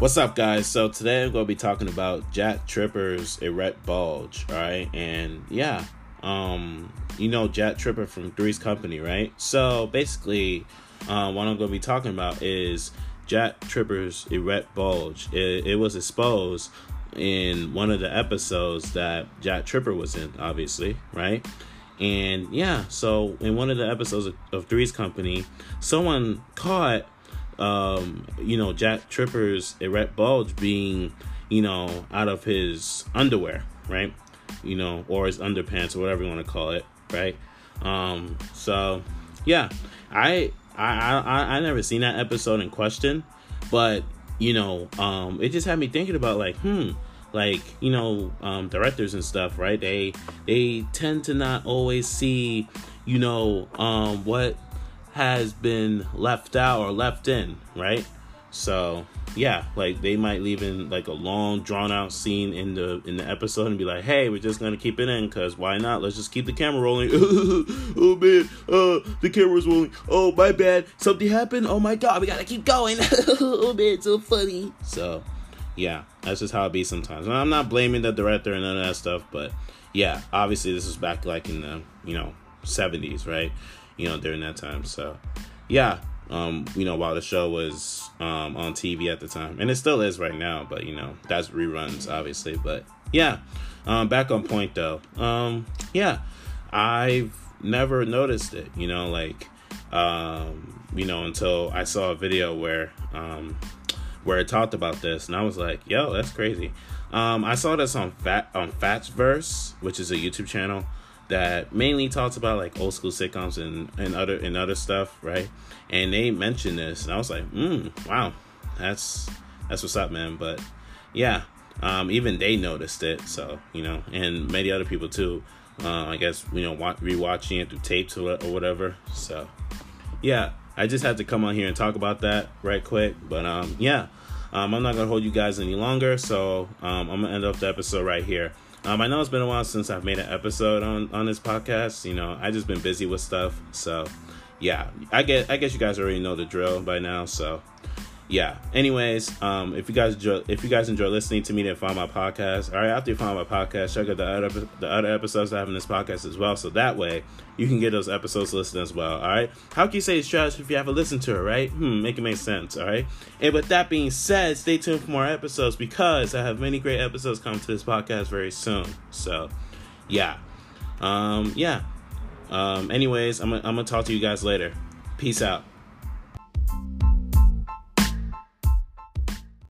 What's up, guys? So today I'm going to be talking about Jack Tripper's erect bulge, right? And yeah, um, you know Jack Tripper from Three's Company, right? So basically, uh, what I'm going to be talking about is Jack Tripper's erect bulge. It, it was exposed in one of the episodes that Jack Tripper was in, obviously, right? And yeah, so in one of the episodes of, of Three's Company, someone caught um, you know, Jack Tripper's erect bulge being, you know, out of his underwear, right? You know, or his underpants or whatever you want to call it, right? Um, so yeah, I I I I never seen that episode in question, but you know, um, it just had me thinking about like, hmm, like you know, um, directors and stuff, right? They they tend to not always see, you know, um, what has been left out or left in, right? So yeah, like they might leave in like a long drawn out scene in the in the episode and be like, hey, we're just gonna keep it in because why not? Let's just keep the camera rolling. oh man, uh, the camera's rolling. Oh my bad, something happened. Oh my god, we gotta keep going. oh man, it's so funny. So yeah, that's just how it be sometimes. And I'm not blaming the director and none of that stuff, but yeah, obviously this is back like in the you know 70s, right? You know, during that time. So, yeah, um, you know, while the show was um, on TV at the time, and it still is right now, but you know, that's reruns, obviously. But yeah, um, back on point though. Um, yeah, I've never noticed it, you know, like, um, you know, until I saw a video where, um, where it talked about this, and I was like, yo, that's crazy. Um, I saw this on Fat on Fatsverse, which is a YouTube channel that mainly talks about like old school sitcoms and, and other and other stuff, right? And they mentioned this, and I was like, mm, wow, that's that's what's up, man. But yeah, um, even they noticed it, so you know, and many other people too. Uh, I guess you know, watch, rewatching it through tapes or, or whatever. So yeah, I just had to come on here and talk about that right quick. But um, yeah, um, I'm not gonna hold you guys any longer, so um, I'm gonna end up the episode right here. Um, I know it's been a while since I've made an episode on on this podcast. You know, I just been busy with stuff. So, yeah, I get I guess you guys already know the drill by now. So, yeah. Anyways, um, if you guys enjoy, if you guys enjoy listening to me, then find my podcast. All right, after you find my podcast, check out the other the other episodes I have in this podcast as well. So that way you can get those episodes listened as well. All right. How can you say it's trash if you haven't listened to it? Right? Hmm. Make it make sense. All right. And with that being said, stay tuned for more episodes because I have many great episodes coming to this podcast very soon. So, yeah. Um. Yeah. Um. Anyways, I'm I'm gonna talk to you guys later. Peace out.